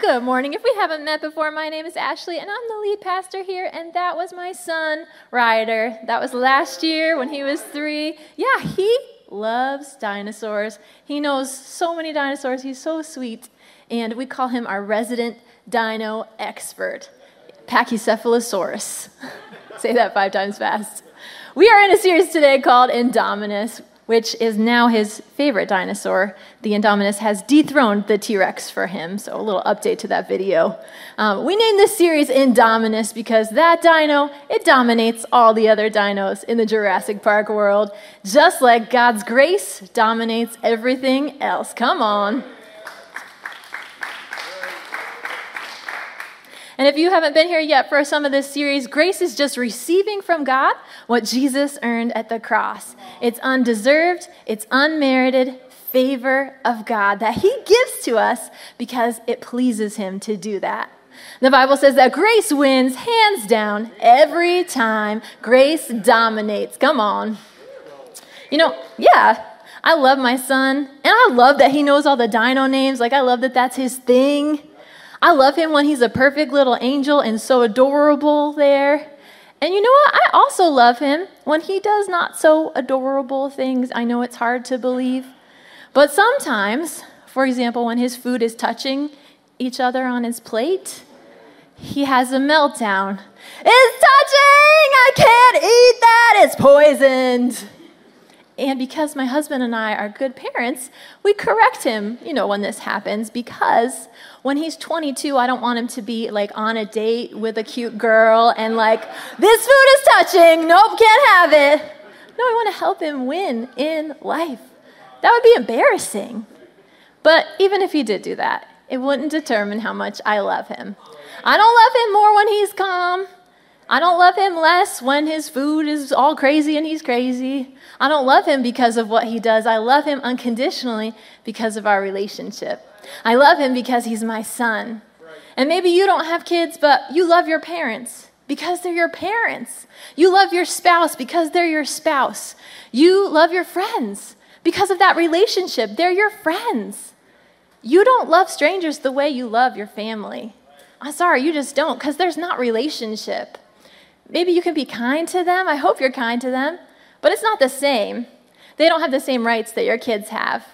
Good morning. If we haven't met before, my name is Ashley, and I'm the lead pastor here, and that was my son, Ryder. That was last year when he was three. Yeah, he loves dinosaurs. He knows so many dinosaurs. He's so sweet, and we call him our resident dino expert, Pachycephalosaurus. Say that five times fast. We are in a series today called Indominus, which is now his favorite dinosaur. The Indominus has dethroned the T Rex for him, so a little update to that video. Um, we named this series Indominus because that dino, it dominates all the other dinos in the Jurassic Park world, just like God's grace dominates everything else. Come on. And if you haven't been here yet for some of this series, grace is just receiving from God what Jesus earned at the cross. It's undeserved, it's unmerited favor of God that He gives to us because it pleases Him to do that. The Bible says that grace wins hands down every time. Grace dominates. Come on. You know, yeah, I love my son, and I love that he knows all the dino names. Like, I love that that's his thing. I love him when he's a perfect little angel and so adorable there. And you know what? I also love him when he does not so adorable things. I know it's hard to believe. But sometimes, for example, when his food is touching each other on his plate, he has a meltdown. It's touching! I can't eat that! It's poisoned! And because my husband and I are good parents, we correct him, you know, when this happens because when he's 22, I don't want him to be like on a date with a cute girl and like, this food is touching, nope, can't have it. No, I want to help him win in life. That would be embarrassing. But even if he did do that, it wouldn't determine how much I love him. I don't love him more when he's calm. I don't love him less when his food is all crazy and he's crazy. I don't love him because of what he does. I love him unconditionally because of our relationship. I love him because he's my son. And maybe you don't have kids, but you love your parents because they're your parents. You love your spouse because they're your spouse. You love your friends because of that relationship. They're your friends. You don't love strangers the way you love your family. I'm sorry, you just don't because there's not relationship. Maybe you can be kind to them. I hope you're kind to them. But it's not the same. They don't have the same rights that your kids have.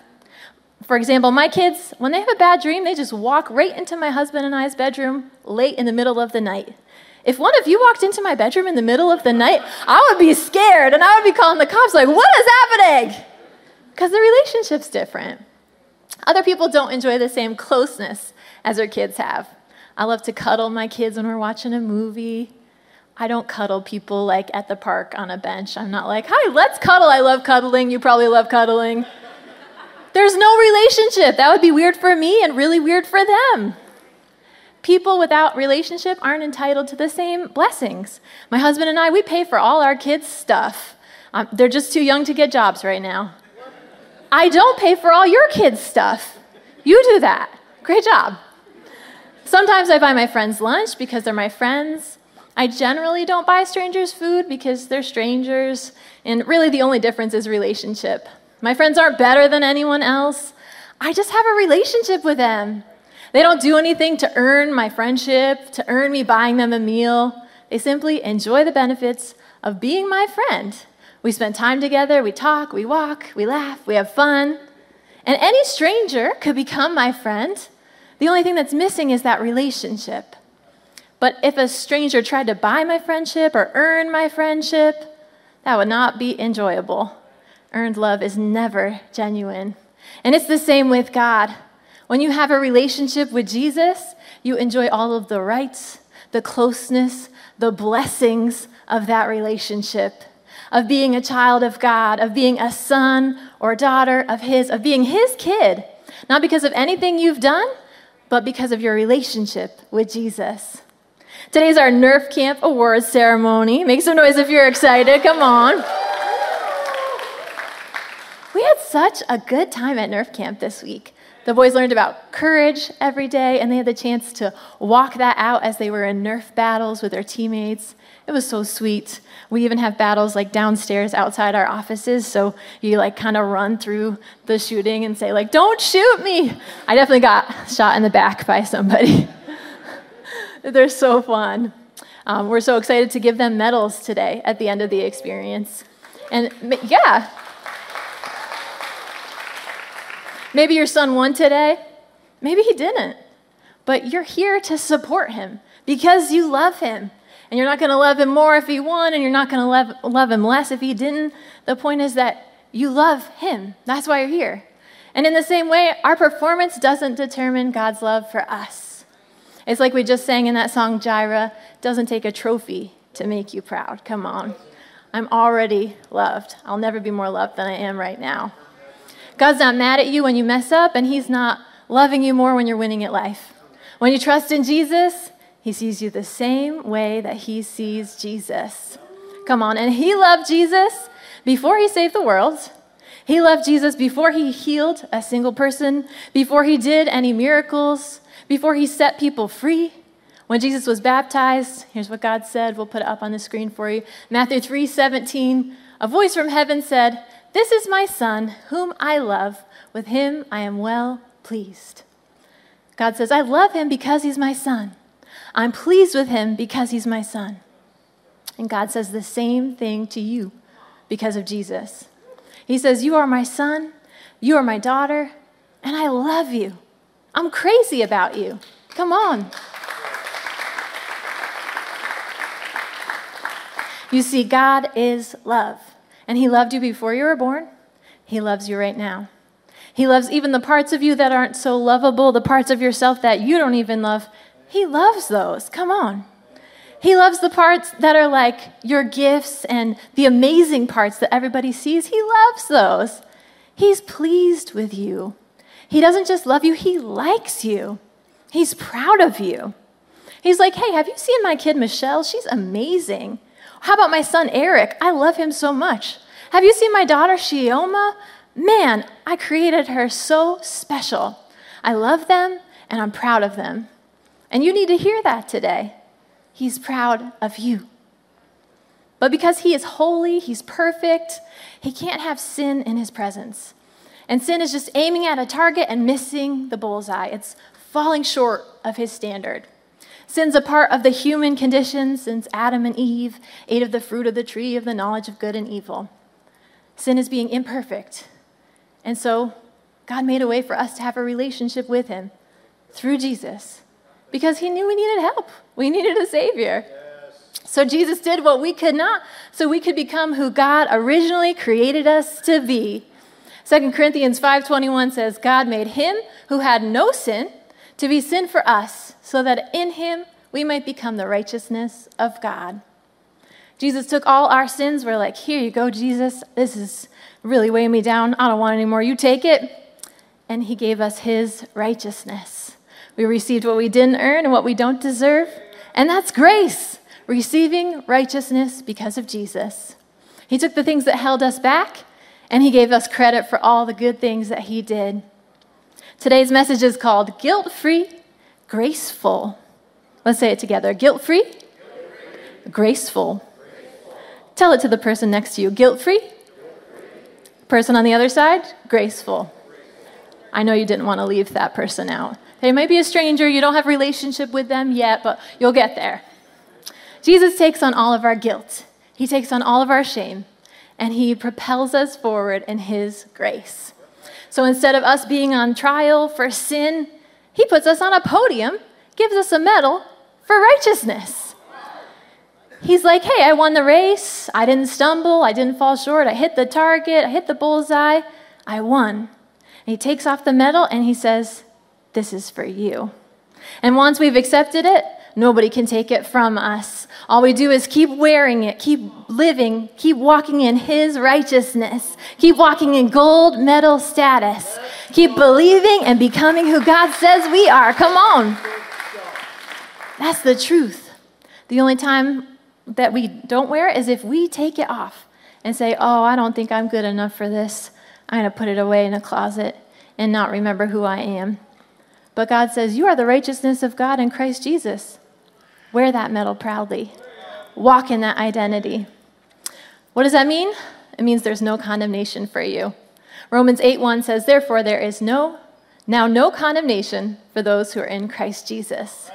For example, my kids, when they have a bad dream, they just walk right into my husband and I's bedroom late in the middle of the night. If one of you walked into my bedroom in the middle of the night, I would be scared and I would be calling the cops, like, what is happening? Because the relationship's different. Other people don't enjoy the same closeness as their kids have. I love to cuddle my kids when we're watching a movie. I don't cuddle people like at the park on a bench. I'm not like, hi, let's cuddle. I love cuddling. You probably love cuddling. There's no relationship. That would be weird for me and really weird for them. People without relationship aren't entitled to the same blessings. My husband and I, we pay for all our kids' stuff. Um, they're just too young to get jobs right now. I don't pay for all your kids' stuff. You do that. Great job. Sometimes I buy my friends lunch because they're my friends. I generally don't buy strangers food because they're strangers, and really the only difference is relationship. My friends aren't better than anyone else. I just have a relationship with them. They don't do anything to earn my friendship, to earn me buying them a meal. They simply enjoy the benefits of being my friend. We spend time together, we talk, we walk, we laugh, we have fun. And any stranger could become my friend. The only thing that's missing is that relationship. But if a stranger tried to buy my friendship or earn my friendship, that would not be enjoyable. Earned love is never genuine. And it's the same with God. When you have a relationship with Jesus, you enjoy all of the rights, the closeness, the blessings of that relationship, of being a child of God, of being a son or daughter of His, of being His kid, not because of anything you've done, but because of your relationship with Jesus. Today's our Nerf Camp Awards ceremony. Make some noise if you're excited. Come on. We had such a good time at Nerf Camp this week. The boys learned about courage every day, and they had the chance to walk that out as they were in Nerf battles with their teammates. It was so sweet. We even have battles like downstairs outside our offices, so you like kind of run through the shooting and say like, "Don't shoot me!" I definitely got shot in the back by somebody. They're so fun. Um, we're so excited to give them medals today at the end of the experience. And yeah, maybe your son won today, maybe he didn't, but you're here to support him because you love him. And you're not going to love him more if he won, and you're not going to love, love him less if he didn't. The point is that you love him. That's why you're here. And in the same way, our performance doesn't determine God's love for us. It's like we just sang in that song, Jireh, doesn't take a trophy to make you proud. Come on. I'm already loved. I'll never be more loved than I am right now. God's not mad at you when you mess up, and He's not loving you more when you're winning at life. When you trust in Jesus, He sees you the same way that He sees Jesus. Come on. And He loved Jesus before He saved the world. He loved Jesus before He healed a single person, before He did any miracles, before he set people free, when Jesus was baptized, here's what God said. We'll put it up on the screen for you. Matthew 3 17, a voice from heaven said, This is my son, whom I love. With him I am well pleased. God says, I love him because he's my son. I'm pleased with him because he's my son. And God says the same thing to you because of Jesus. He says, You are my son, you are my daughter, and I love you. I'm crazy about you. Come on. You see, God is love. And He loved you before you were born. He loves you right now. He loves even the parts of you that aren't so lovable, the parts of yourself that you don't even love. He loves those. Come on. He loves the parts that are like your gifts and the amazing parts that everybody sees. He loves those. He's pleased with you. He doesn't just love you, He likes you. He's proud of you. He's like, hey, have you seen my kid Michelle? She's amazing. How about my son Eric? I love him so much. Have you seen my daughter Shioma? Man, I created her so special. I love them and I'm proud of them. And you need to hear that today. He's proud of you. But because he is holy, he's perfect, he can't have sin in his presence. And sin is just aiming at a target and missing the bullseye. It's falling short of his standard. Sin's a part of the human condition since Adam and Eve ate of the fruit of the tree of the knowledge of good and evil. Sin is being imperfect. And so God made a way for us to have a relationship with him through Jesus because he knew we needed help. We needed a Savior. So Jesus did what we could not, so we could become who God originally created us to be 2 Corinthians 5:21 says, "God made him who had no sin to be sin for us, so that in him we might become the righteousness of God." Jesus took all our sins. We're like, "Here you go, Jesus. This is really weighing me down. I don't want any more. You take it." And he gave us his righteousness. We received what we didn't earn and what we don't deserve, and that's grace, receiving righteousness because of Jesus. He took the things that held us back and he gave us credit for all the good things that he did. Today's message is called Guilt Free, Graceful. Let's say it together guilt free, graceful. Tell it to the person next to you guilt free, person on the other side, graceful. I know you didn't want to leave that person out. They might be a stranger, you don't have relationship with them yet, but you'll get there. Jesus takes on all of our guilt. He takes on all of our shame and He propels us forward in His grace. So instead of us being on trial for sin, He puts us on a podium, gives us a medal for righteousness. He's like, hey, I won the race. I didn't stumble. I didn't fall short. I hit the target. I hit the bullseye. I won. And he takes off the medal and he says, This is for you. And once we've accepted it, Nobody can take it from us. All we do is keep wearing it, keep living, keep walking in His righteousness, keep walking in gold medal status, keep believing and becoming who God says we are. Come on. That's the truth. The only time that we don't wear it is if we take it off and say, Oh, I don't think I'm good enough for this. I'm going to put it away in a closet and not remember who I am. But God says, You are the righteousness of God in Christ Jesus. Wear that medal proudly. Walk in that identity. What does that mean? It means there's no condemnation for you. Romans 8 1 says, Therefore, there is no, now no condemnation for those who are in Christ Jesus.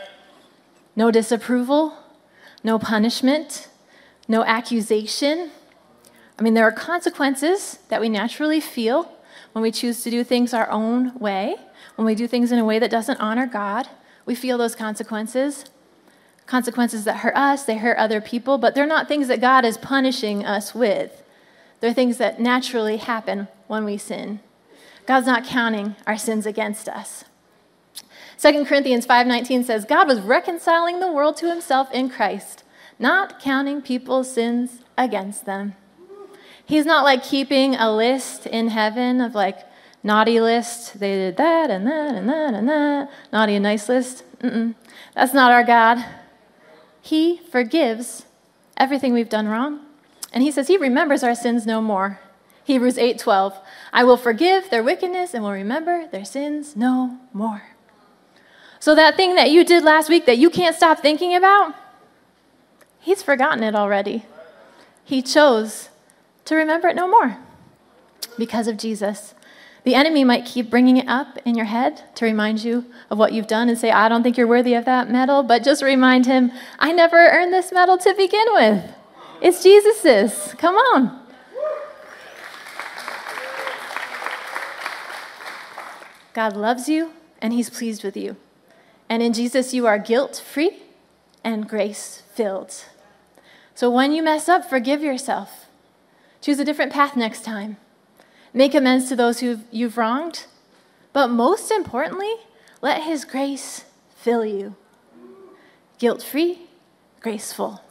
No disapproval, no punishment, no accusation. I mean, there are consequences that we naturally feel when we choose to do things our own way, when we do things in a way that doesn't honor God. We feel those consequences. Consequences that hurt us, they hurt other people, but they're not things that God is punishing us with. They're things that naturally happen when we sin. God's not counting our sins against us. 2 Corinthians 5:19 says God was reconciling the world to himself in Christ, not counting people's sins against them. He's not like keeping a list in heaven of like naughty list. They did that and that and that and that. Naughty and nice list. Mm-mm. That's not our God. He forgives everything we've done wrong. And he says he remembers our sins no more. Hebrews 8:12. I will forgive their wickedness and will remember their sins no more. So that thing that you did last week that you can't stop thinking about, he's forgotten it already. He chose to remember it no more because of Jesus. The enemy might keep bringing it up in your head to remind you of what you've done and say, I don't think you're worthy of that medal, but just remind him, I never earned this medal to begin with. It's Jesus's. Come on. God loves you and he's pleased with you. And in Jesus, you are guilt free and grace filled. So when you mess up, forgive yourself. Choose a different path next time. Make amends to those who you've wronged. But most importantly, let His grace fill you. Guilt free, graceful.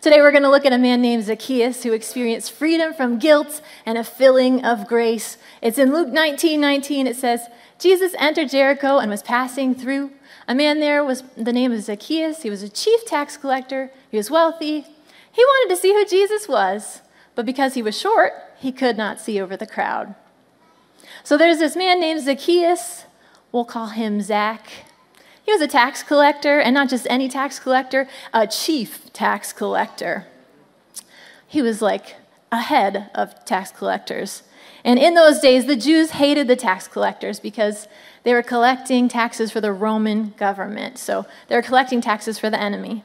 Today we're going to look at a man named Zacchaeus who experienced freedom from guilt and a filling of grace. It's in Luke 19 19. It says, Jesus entered Jericho and was passing through. A man there was the name of Zacchaeus. He was a chief tax collector. He was wealthy. He wanted to see who Jesus was. But because he was short, he could not see over the crowd. So there's this man named Zacchaeus. We'll call him Zach. He was a tax collector, and not just any tax collector, a chief tax collector. He was like a head of tax collectors. And in those days, the Jews hated the tax collectors because they were collecting taxes for the Roman government. So they were collecting taxes for the enemy.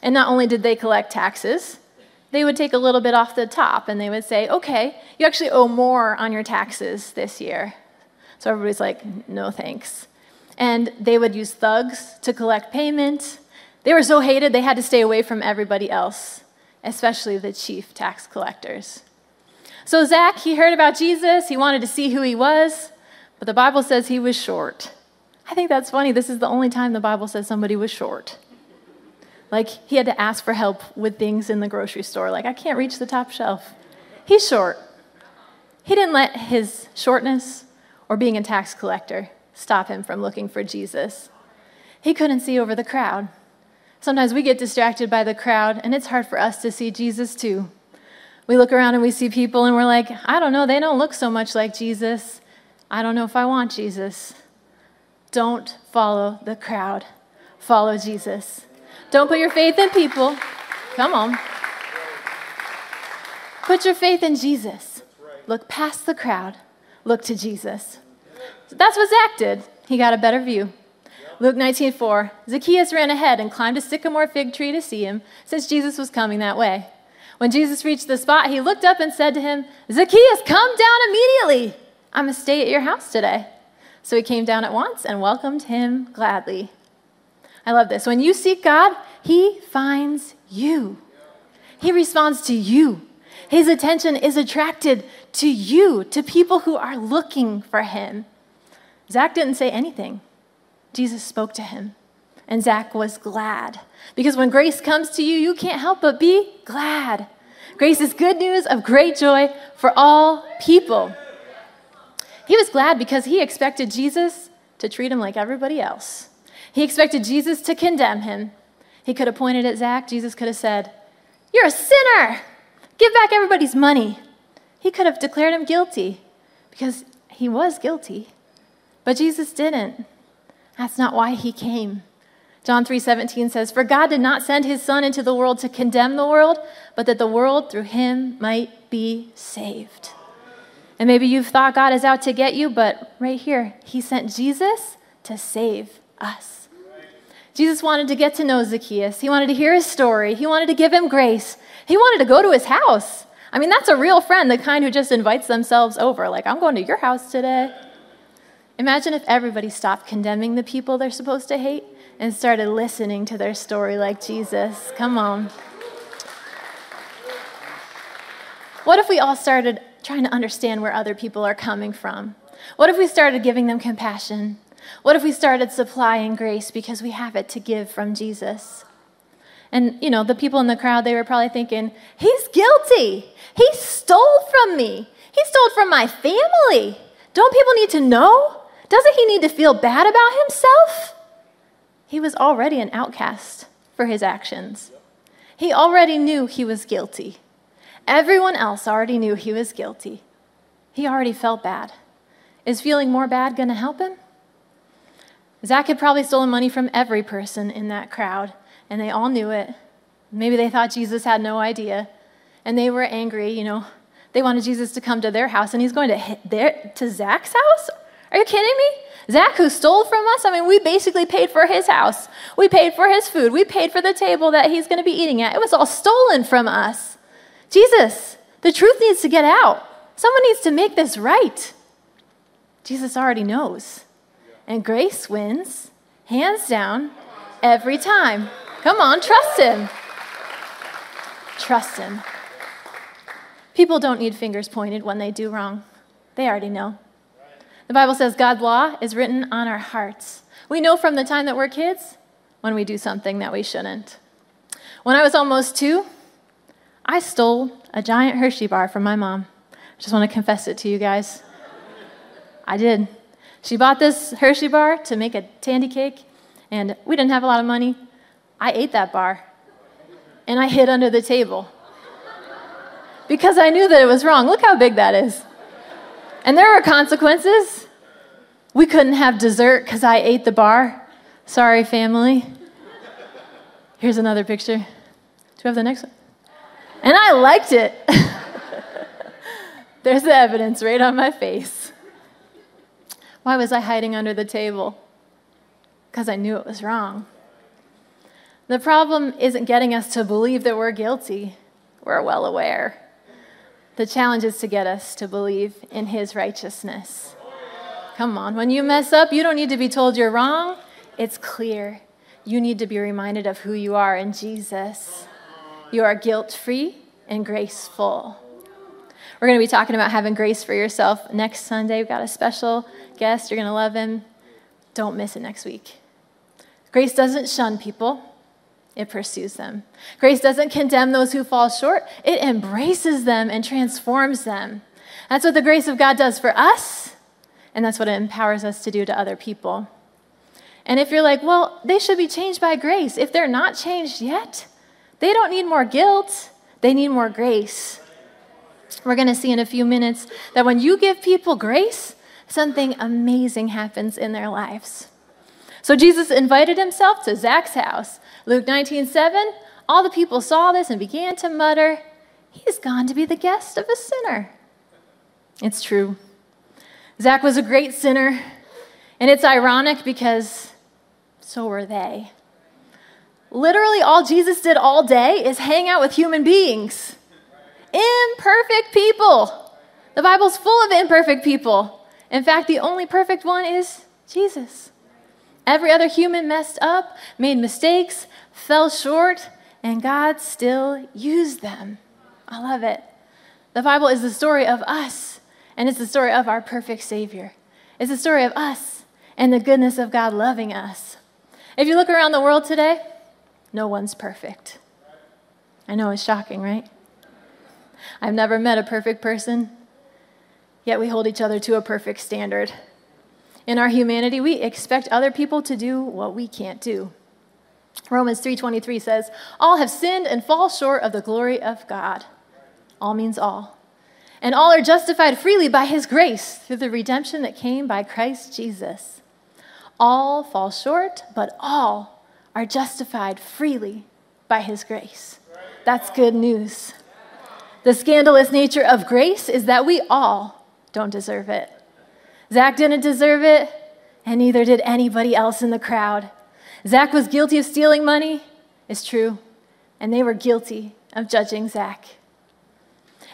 And not only did they collect taxes, they would take a little bit off the top and they would say, okay, you actually owe more on your taxes this year. So everybody's like, no thanks. And they would use thugs to collect payment. They were so hated, they had to stay away from everybody else, especially the chief tax collectors. So Zach, he heard about Jesus, he wanted to see who he was, but the Bible says he was short. I think that's funny. This is the only time the Bible says somebody was short. Like he had to ask for help with things in the grocery store. Like, I can't reach the top shelf. He's short. He didn't let his shortness or being a tax collector stop him from looking for Jesus. He couldn't see over the crowd. Sometimes we get distracted by the crowd, and it's hard for us to see Jesus too. We look around and we see people, and we're like, I don't know, they don't look so much like Jesus. I don't know if I want Jesus. Don't follow the crowd, follow Jesus. Don't put your faith in people. Come on. Put your faith in Jesus. Look past the crowd. Look to Jesus. So that's what Zach did. He got a better view. Luke 19:4. Zacchaeus ran ahead and climbed a sycamore fig tree to see him, since Jesus was coming that way. When Jesus reached the spot, he looked up and said to him, Zacchaeus, come down immediately. I'm going to stay at your house today. So he came down at once and welcomed him gladly. I love this. When you seek God, He finds you, He responds to you. His attention is attracted to you, to people who are looking for Him. Zach didn't say anything, Jesus spoke to him. And Zach was glad. Because when grace comes to you, you can't help but be glad. Grace is good news of great joy for all people. He was glad because he expected Jesus to treat him like everybody else. He expected Jesus to condemn him. He could have pointed at Zach. Jesus could have said, You're a sinner. Give back everybody's money. He could have declared him guilty because he was guilty. But Jesus didn't. That's not why he came. John 3:17 says, "For God did not send his son into the world to condemn the world, but that the world through him might be saved." And maybe you've thought God is out to get you, but right here, he sent Jesus to save us. Jesus wanted to get to know Zacchaeus. He wanted to hear his story. He wanted to give him grace. He wanted to go to his house. I mean, that's a real friend, the kind who just invites themselves over, like, I'm going to your house today. Imagine if everybody stopped condemning the people they're supposed to hate and started listening to their story like Jesus. Come on. What if we all started trying to understand where other people are coming from? What if we started giving them compassion? What if we started supplying grace because we have it to give from Jesus? And, you know, the people in the crowd, they were probably thinking, he's guilty. He stole from me. He stole from my family. Don't people need to know? Doesn't he need to feel bad about himself? He was already an outcast for his actions. He already knew he was guilty. Everyone else already knew he was guilty. He already felt bad. Is feeling more bad going to help him? Zach had probably stolen money from every person in that crowd, and they all knew it. Maybe they thought Jesus had no idea, and they were angry, you know. They wanted Jesus to come to their house, and he's going to, their, to Zach's house? Are you kidding me? Zach, who stole from us, I mean, we basically paid for his house. We paid for his food. We paid for the table that he's going to be eating at. It was all stolen from us. Jesus, the truth needs to get out. Someone needs to make this right. Jesus already knows. And grace wins, hands down, every time. Come on, trust him. Trust him. People don't need fingers pointed when they do wrong, they already know. The Bible says God's law is written on our hearts. We know from the time that we're kids when we do something that we shouldn't. When I was almost two, I stole a giant Hershey bar from my mom. I just want to confess it to you guys. I did. She bought this Hershey bar to make a tandy cake, and we didn't have a lot of money. I ate that bar, and I hid under the table because I knew that it was wrong. Look how big that is. And there were consequences. We couldn't have dessert because I ate the bar. Sorry, family. Here's another picture. Do we have the next one? And I liked it. There's the evidence right on my face. Why was I hiding under the table? Because I knew it was wrong. The problem isn't getting us to believe that we're guilty. We're well aware. The challenge is to get us to believe in his righteousness. Come on, when you mess up, you don't need to be told you're wrong. It's clear. You need to be reminded of who you are in Jesus. You are guilt free and graceful. We're going to be talking about having grace for yourself next Sunday. We've got a special guest. You're going to love him. Don't miss it next week. Grace doesn't shun people it pursues them. Grace doesn't condemn those who fall short, it embraces them and transforms them. That's what the grace of God does for us, and that's what it empowers us to do to other people. And if you're like, well, they should be changed by grace, if they're not changed yet, they don't need more guilt, they need more grace. We're going to see in a few minutes that when you give people grace, something amazing happens in their lives. So Jesus invited himself to Zach's house. Luke 19, 7, all the people saw this and began to mutter, He's gone to be the guest of a sinner. It's true. Zach was a great sinner, and it's ironic because so were they. Literally, all Jesus did all day is hang out with human beings. Imperfect people. The Bible's full of imperfect people. In fact, the only perfect one is Jesus. Every other human messed up, made mistakes, fell short, and God still used them. I love it. The Bible is the story of us, and it's the story of our perfect Savior. It's the story of us and the goodness of God loving us. If you look around the world today, no one's perfect. I know it's shocking, right? I've never met a perfect person, yet we hold each other to a perfect standard. In our humanity, we expect other people to do what we can't do. Romans 3:23 says, "All have sinned and fall short of the glory of God." All means all. And all are justified freely by his grace through the redemption that came by Christ Jesus. All fall short, but all are justified freely by his grace. That's good news. The scandalous nature of grace is that we all don't deserve it. Zach didn't deserve it, and neither did anybody else in the crowd. Zach was guilty of stealing money, it's true, and they were guilty of judging Zach.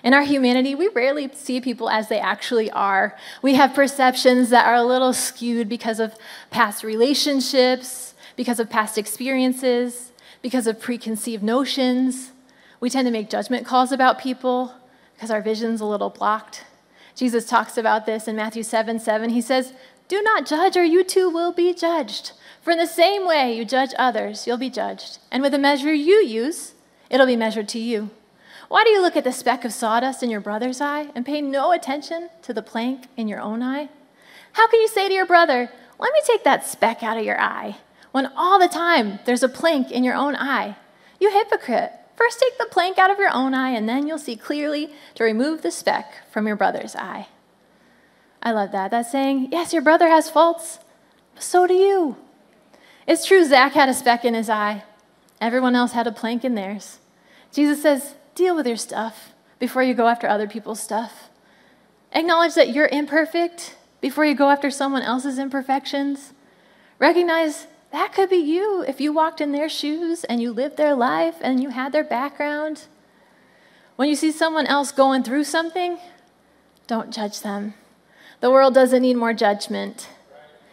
In our humanity, we rarely see people as they actually are. We have perceptions that are a little skewed because of past relationships, because of past experiences, because of preconceived notions. We tend to make judgment calls about people because our vision's a little blocked. Jesus talks about this in Matthew 7 7. He says, Do not judge, or you too will be judged. For in the same way you judge others, you'll be judged. And with the measure you use, it'll be measured to you. Why do you look at the speck of sawdust in your brother's eye and pay no attention to the plank in your own eye? How can you say to your brother, Let me take that speck out of your eye, when all the time there's a plank in your own eye? You hypocrite! First take the plank out of your own eye, and then you'll see clearly to remove the speck from your brother's eye. I love that. That's saying, Yes, your brother has faults, but so do you. It's true, Zach had a speck in his eye, everyone else had a plank in theirs. Jesus says, Deal with your stuff before you go after other people's stuff. Acknowledge that you're imperfect before you go after someone else's imperfections. Recognize that could be you if you walked in their shoes and you lived their life and you had their background. When you see someone else going through something, don't judge them. The world doesn't need more judgment,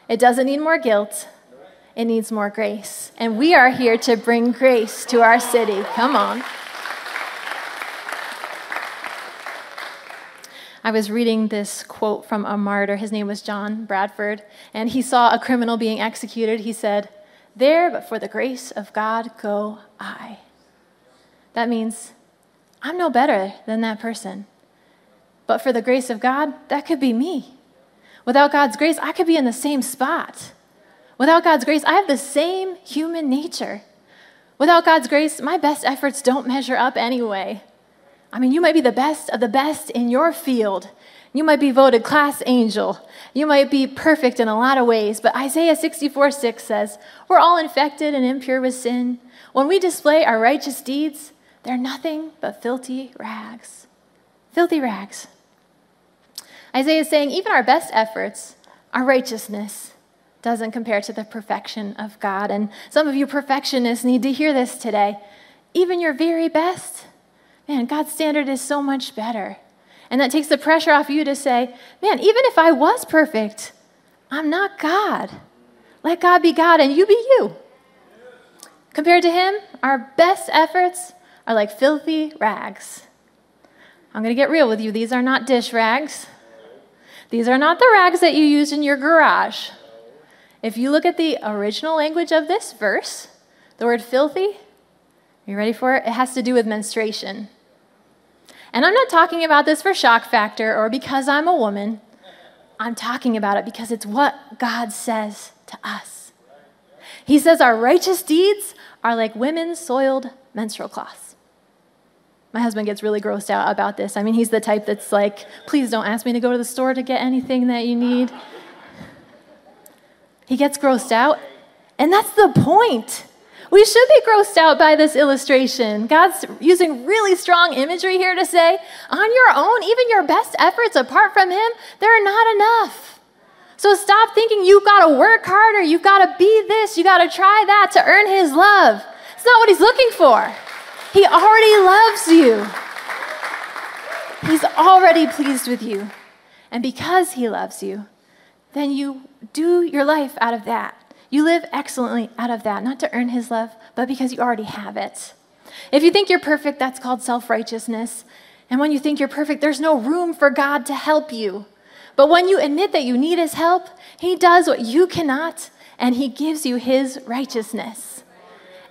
it doesn't need more guilt. It needs more grace. And we are here to bring grace to our city. Come on. I was reading this quote from a martyr. His name was John Bradford, and he saw a criminal being executed. He said, There, but for the grace of God, go I. That means I'm no better than that person. But for the grace of God, that could be me. Without God's grace, I could be in the same spot. Without God's grace, I have the same human nature. Without God's grace, my best efforts don't measure up anyway. I mean, you might be the best of the best in your field. You might be voted class angel. You might be perfect in a lot of ways, but Isaiah 64 6 says, We're all infected and impure with sin. When we display our righteous deeds, they're nothing but filthy rags. Filthy rags. Isaiah is saying, even our best efforts, our righteousness, doesn't compare to the perfection of God. And some of you perfectionists need to hear this today. Even your very best man, God's standard is so much better. And that takes the pressure off you to say, man, even if I was perfect, I'm not God. Let God be God and you be you. Compared to Him, our best efforts are like filthy rags. I'm going to get real with you. These are not dish rags. These are not the rags that you used in your garage. If you look at the original language of this verse, the word filthy, are you ready for it? It has to do with menstruation. And I'm not talking about this for shock factor or because I'm a woman. I'm talking about it because it's what God says to us. He says our righteous deeds are like women's soiled menstrual cloths. My husband gets really grossed out about this. I mean, he's the type that's like, please don't ask me to go to the store to get anything that you need. He gets grossed out, and that's the point. We should be grossed out by this illustration. God's using really strong imagery here to say, on your own, even your best efforts apart from Him, they're not enough. So stop thinking you've got to work harder, you've got to be this, you've got to try that to earn His love. It's not what He's looking for. He already loves you, He's already pleased with you. And because He loves you, then you do your life out of that. You live excellently out of that, not to earn his love, but because you already have it. If you think you're perfect, that's called self righteousness. And when you think you're perfect, there's no room for God to help you. But when you admit that you need his help, he does what you cannot, and he gives you his righteousness.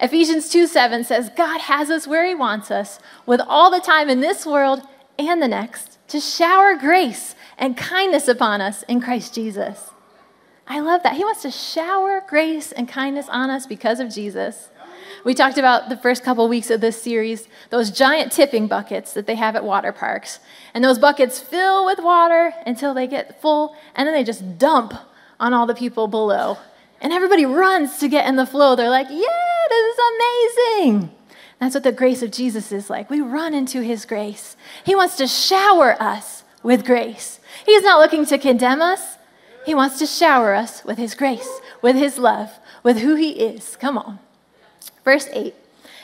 Ephesians 2 7 says, God has us where he wants us, with all the time in this world and the next, to shower grace and kindness upon us in Christ Jesus. I love that. He wants to shower grace and kindness on us because of Jesus. We talked about the first couple weeks of this series, those giant tipping buckets that they have at water parks. And those buckets fill with water until they get full, and then they just dump on all the people below. And everybody runs to get in the flow. They're like, yeah, this is amazing. That's what the grace of Jesus is like. We run into his grace. He wants to shower us with grace. He's not looking to condemn us, he wants to shower us with his grace, with his love, with who he is. Come on. Verse 8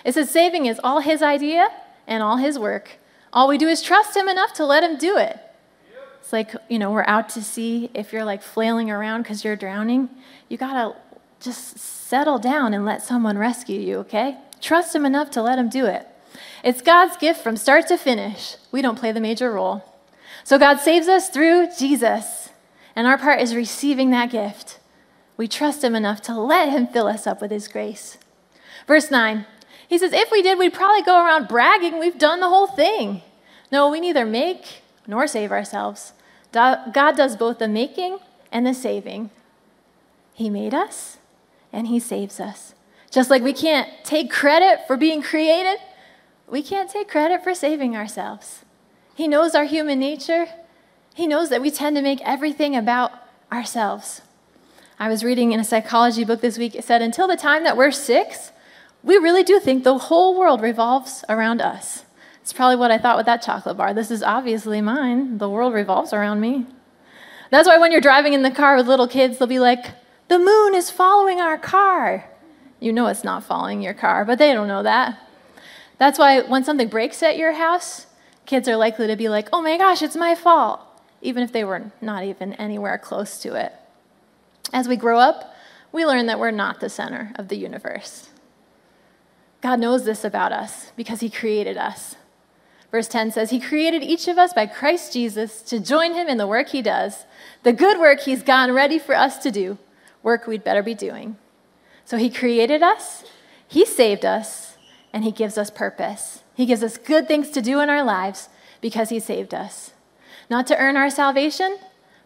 it says, Saving is all his idea and all his work. All we do is trust him enough to let him do it. It's like, you know, we're out to sea. If you're like flailing around because you're drowning, you got to just settle down and let someone rescue you, okay? Trust him enough to let him do it. It's God's gift from start to finish. We don't play the major role. So God saves us through Jesus, and our part is receiving that gift. We trust him enough to let him fill us up with his grace. Verse 9, he says, If we did, we'd probably go around bragging we've done the whole thing. No, we neither make nor save ourselves. God does both the making and the saving. He made us and He saves us. Just like we can't take credit for being created, we can't take credit for saving ourselves. He knows our human nature. He knows that we tend to make everything about ourselves. I was reading in a psychology book this week, it said, until the time that we're six, we really do think the whole world revolves around us. It's probably what I thought with that chocolate bar. This is obviously mine. The world revolves around me. That's why when you're driving in the car with little kids, they'll be like, the moon is following our car. You know it's not following your car, but they don't know that. That's why when something breaks at your house, kids are likely to be like, oh my gosh, it's my fault, even if they were not even anywhere close to it. As we grow up, we learn that we're not the center of the universe. God knows this about us because He created us. Verse 10 says, He created each of us by Christ Jesus to join Him in the work He does, the good work He's gotten ready for us to do, work we'd better be doing. So He created us, He saved us, and He gives us purpose. He gives us good things to do in our lives because He saved us. Not to earn our salvation,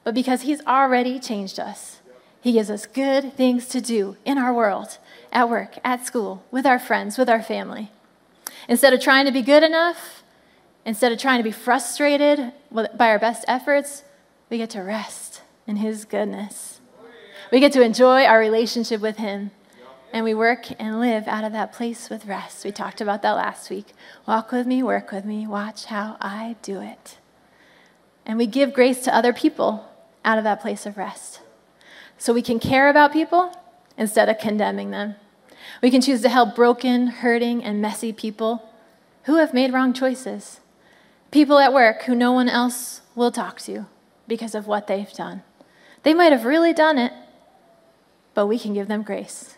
but because He's already changed us. He gives us good things to do in our world, at work, at school, with our friends, with our family. Instead of trying to be good enough, instead of trying to be frustrated by our best efforts, we get to rest in His goodness. We get to enjoy our relationship with Him. And we work and live out of that place with rest. We talked about that last week. Walk with me, work with me, watch how I do it. And we give grace to other people out of that place of rest. So we can care about people instead of condemning them. We can choose to help broken, hurting, and messy people who have made wrong choices. People at work who no one else will talk to because of what they've done. They might have really done it, but we can give them grace.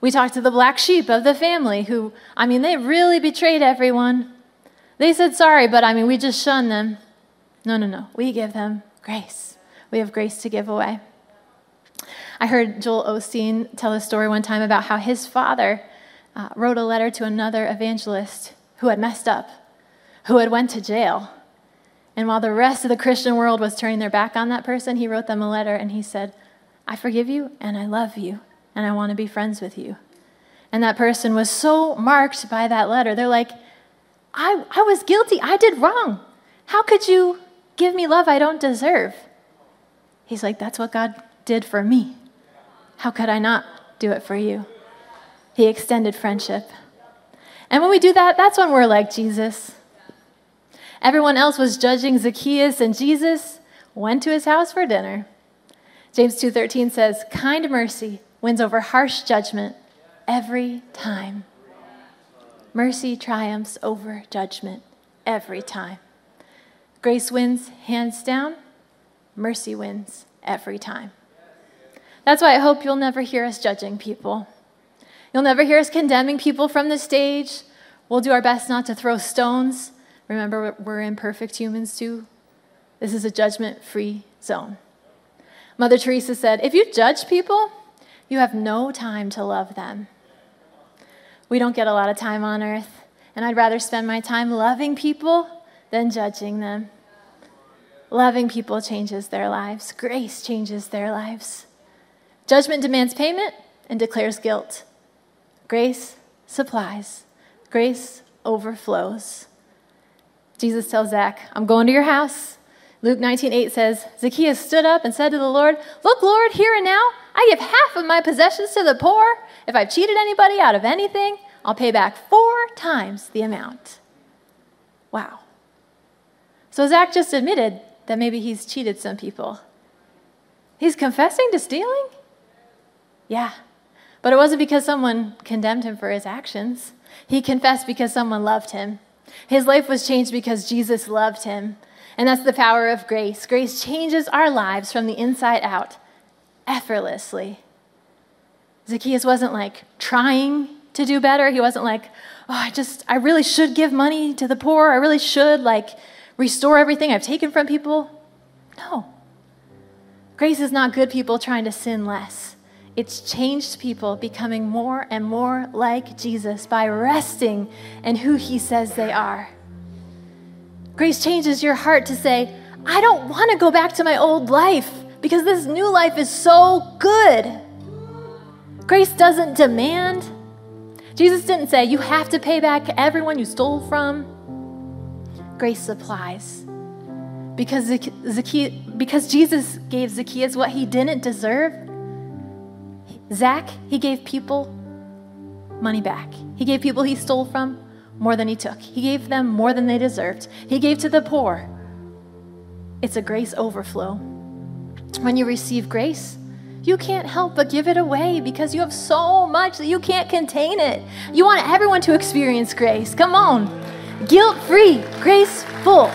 We talk to the black sheep of the family who, I mean, they really betrayed everyone. They said sorry, but I mean, we just shunned them. No, no, no. We give them grace. We have grace to give away. I heard Joel Osteen tell a story one time about how his father uh, wrote a letter to another evangelist who had messed up, who had went to jail. And while the rest of the Christian world was turning their back on that person, he wrote them a letter and he said, I forgive you and I love you and I want to be friends with you. And that person was so marked by that letter. They're like, I, I was guilty. I did wrong. How could you give me love I don't deserve? He's like, That's what God did for me. How could I not do it for you? He extended friendship. And when we do that, that's when we're like Jesus. Everyone else was judging Zacchaeus, and Jesus went to his house for dinner. James 2:13 says, "Kind mercy wins over harsh judgment every time." Mercy triumphs over judgment every time. Grace wins hands down, mercy wins every time. That's why I hope you'll never hear us judging people. You'll never hear us condemning people from the stage. We'll do our best not to throw stones. Remember, we're imperfect humans too. This is a judgment free zone. Mother Teresa said, If you judge people, you have no time to love them. We don't get a lot of time on earth, and I'd rather spend my time loving people than judging them. Loving people changes their lives, grace changes their lives. Judgment demands payment and declares guilt. Grace supplies, grace overflows. Jesus tells Zach, I'm going to your house. Luke 19:8 says, Zacchaeus stood up and said to the Lord, Look, Lord, here and now, I give half of my possessions to the poor. If I've cheated anybody out of anything, I'll pay back four times the amount. Wow. So Zach just admitted that maybe he's cheated some people. He's confessing to stealing? Yeah. But it wasn't because someone condemned him for his actions. He confessed because someone loved him. His life was changed because Jesus loved him. And that's the power of grace. Grace changes our lives from the inside out effortlessly. Zacchaeus wasn't like trying to do better. He wasn't like, oh, I just, I really should give money to the poor. I really should like restore everything I've taken from people. No. Grace is not good people trying to sin less. It's changed people becoming more and more like Jesus by resting in who he says they are. Grace changes your heart to say, I don't want to go back to my old life because this new life is so good. Grace doesn't demand. Jesus didn't say, You have to pay back everyone you stole from. Grace supplies. Because, Zacchaeus, because Jesus gave Zacchaeus what he didn't deserve, Zach, he gave people money back. He gave people he stole from more than he took. He gave them more than they deserved. He gave to the poor. It's a grace overflow. When you receive grace, you can't help but give it away because you have so much that you can't contain it. You want everyone to experience grace. Come on. Guilt free, grace full.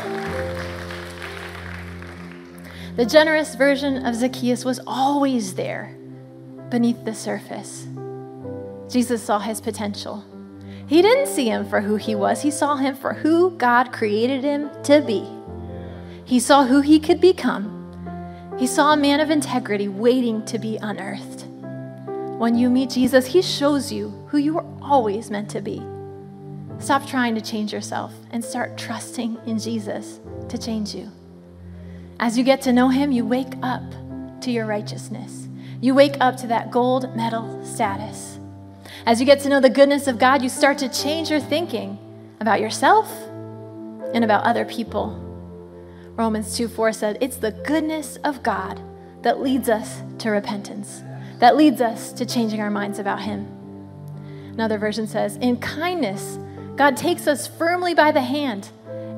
The generous version of Zacchaeus was always there beneath the surface. Jesus saw his potential. He didn't see him for who he was, he saw him for who God created him to be. He saw who he could become. He saw a man of integrity waiting to be unearthed. When you meet Jesus, he shows you who you were always meant to be. Stop trying to change yourself and start trusting in Jesus to change you. As you get to know him, you wake up to your righteousness. You wake up to that gold medal status. As you get to know the goodness of God, you start to change your thinking about yourself and about other people. Romans 2 4 said, It's the goodness of God that leads us to repentance, that leads us to changing our minds about Him. Another version says, In kindness, God takes us firmly by the hand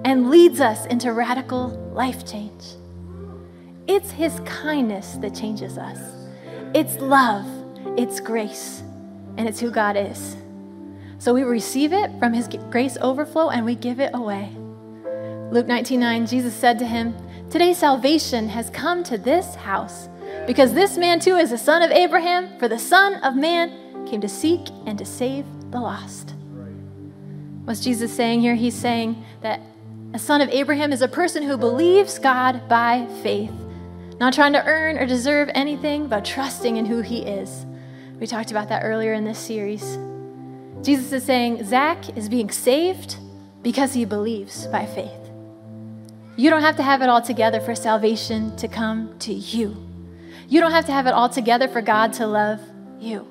and leads us into radical life change. It's His kindness that changes us. It's love, it's grace, and it's who God is. So we receive it from His grace overflow and we give it away. Luke 19:9 Jesus said to him, "Today salvation has come to this house, because this man too is a son of Abraham, for the son of man came to seek and to save the lost." What's Jesus saying here? He's saying that a son of Abraham is a person who believes God by faith, not trying to earn or deserve anything, but trusting in who he is. We talked about that earlier in this series. Jesus is saying Zach is being saved because he believes by faith. You don't have to have it all together for salvation to come to you. You don't have to have it all together for God to love you.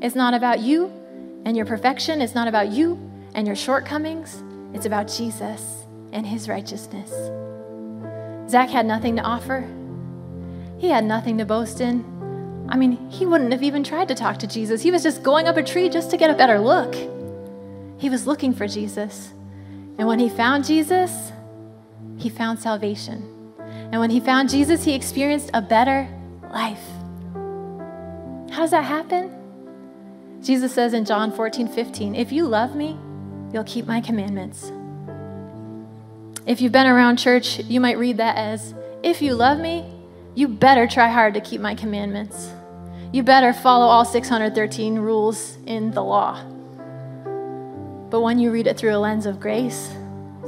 It's not about you and your perfection, it's not about you and your shortcomings. It's about Jesus and his righteousness. Zach had nothing to offer, he had nothing to boast in. I mean, he wouldn't have even tried to talk to Jesus. He was just going up a tree just to get a better look. He was looking for Jesus. And when he found Jesus, he found salvation. And when he found Jesus, he experienced a better life. How does that happen? Jesus says in John 14, 15, If you love me, you'll keep my commandments. If you've been around church, you might read that as, If you love me, you better try hard to keep my commandments. You better follow all 613 rules in the law. But when you read it through a lens of grace,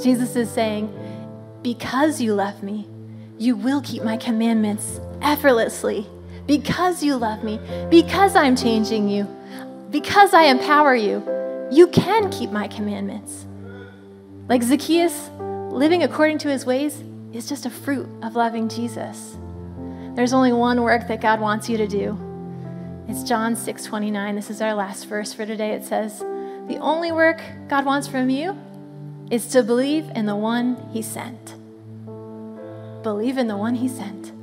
Jesus is saying, because you love me, you will keep my commandments effortlessly. Because you love me, because I'm changing you, because I empower you, you can keep my commandments. Like Zacchaeus, living according to his ways is just a fruit of loving Jesus. There's only one work that God wants you to do. It's John 6:29. This is our last verse for today. It says, The only work God wants from you is to believe in the one He sent. Believe in the one He sent.